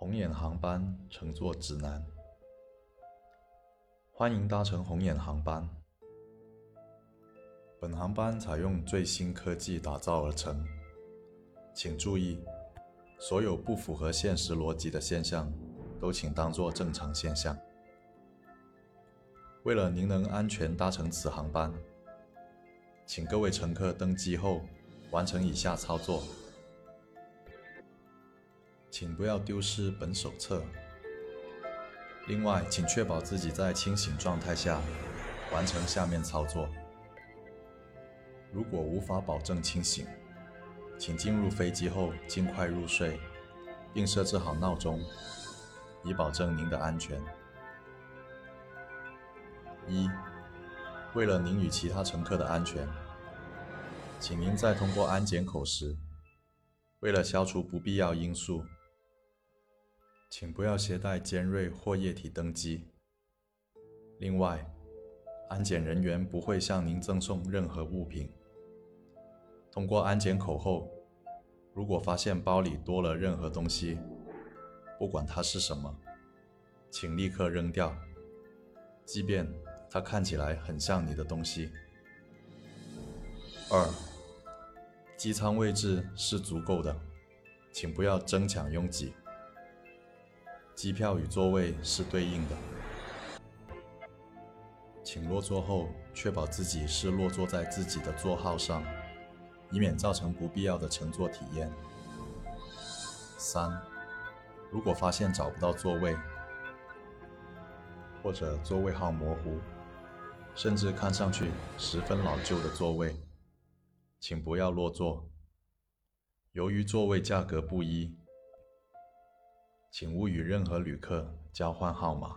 红眼航班乘坐指南：欢迎搭乘红眼航班。本航班采用最新科技打造而成，请注意，所有不符合现实逻辑的现象都请当作正常现象。为了您能安全搭乘此航班，请各位乘客登机后完成以下操作。请不要丢失本手册。另外，请确保自己在清醒状态下完成下面操作。如果无法保证清醒，请进入飞机后尽快入睡，并设置好闹钟，以保证您的安全。一，为了您与其他乘客的安全，请您在通过安检口时，为了消除不必要因素。请不要携带尖锐或液体登机。另外，安检人员不会向您赠送任何物品。通过安检口后，如果发现包里多了任何东西，不管它是什么，请立刻扔掉，即便它看起来很像你的东西。二，机舱位置是足够的，请不要争抢拥挤。机票与座位是对应的，请落座后确保自己是落座在自己的座号上，以免造成不必要的乘坐体验。三，如果发现找不到座位，或者座位号模糊，甚至看上去十分老旧的座位，请不要落座。由于座位价格不一。请勿与任何旅客交换号码。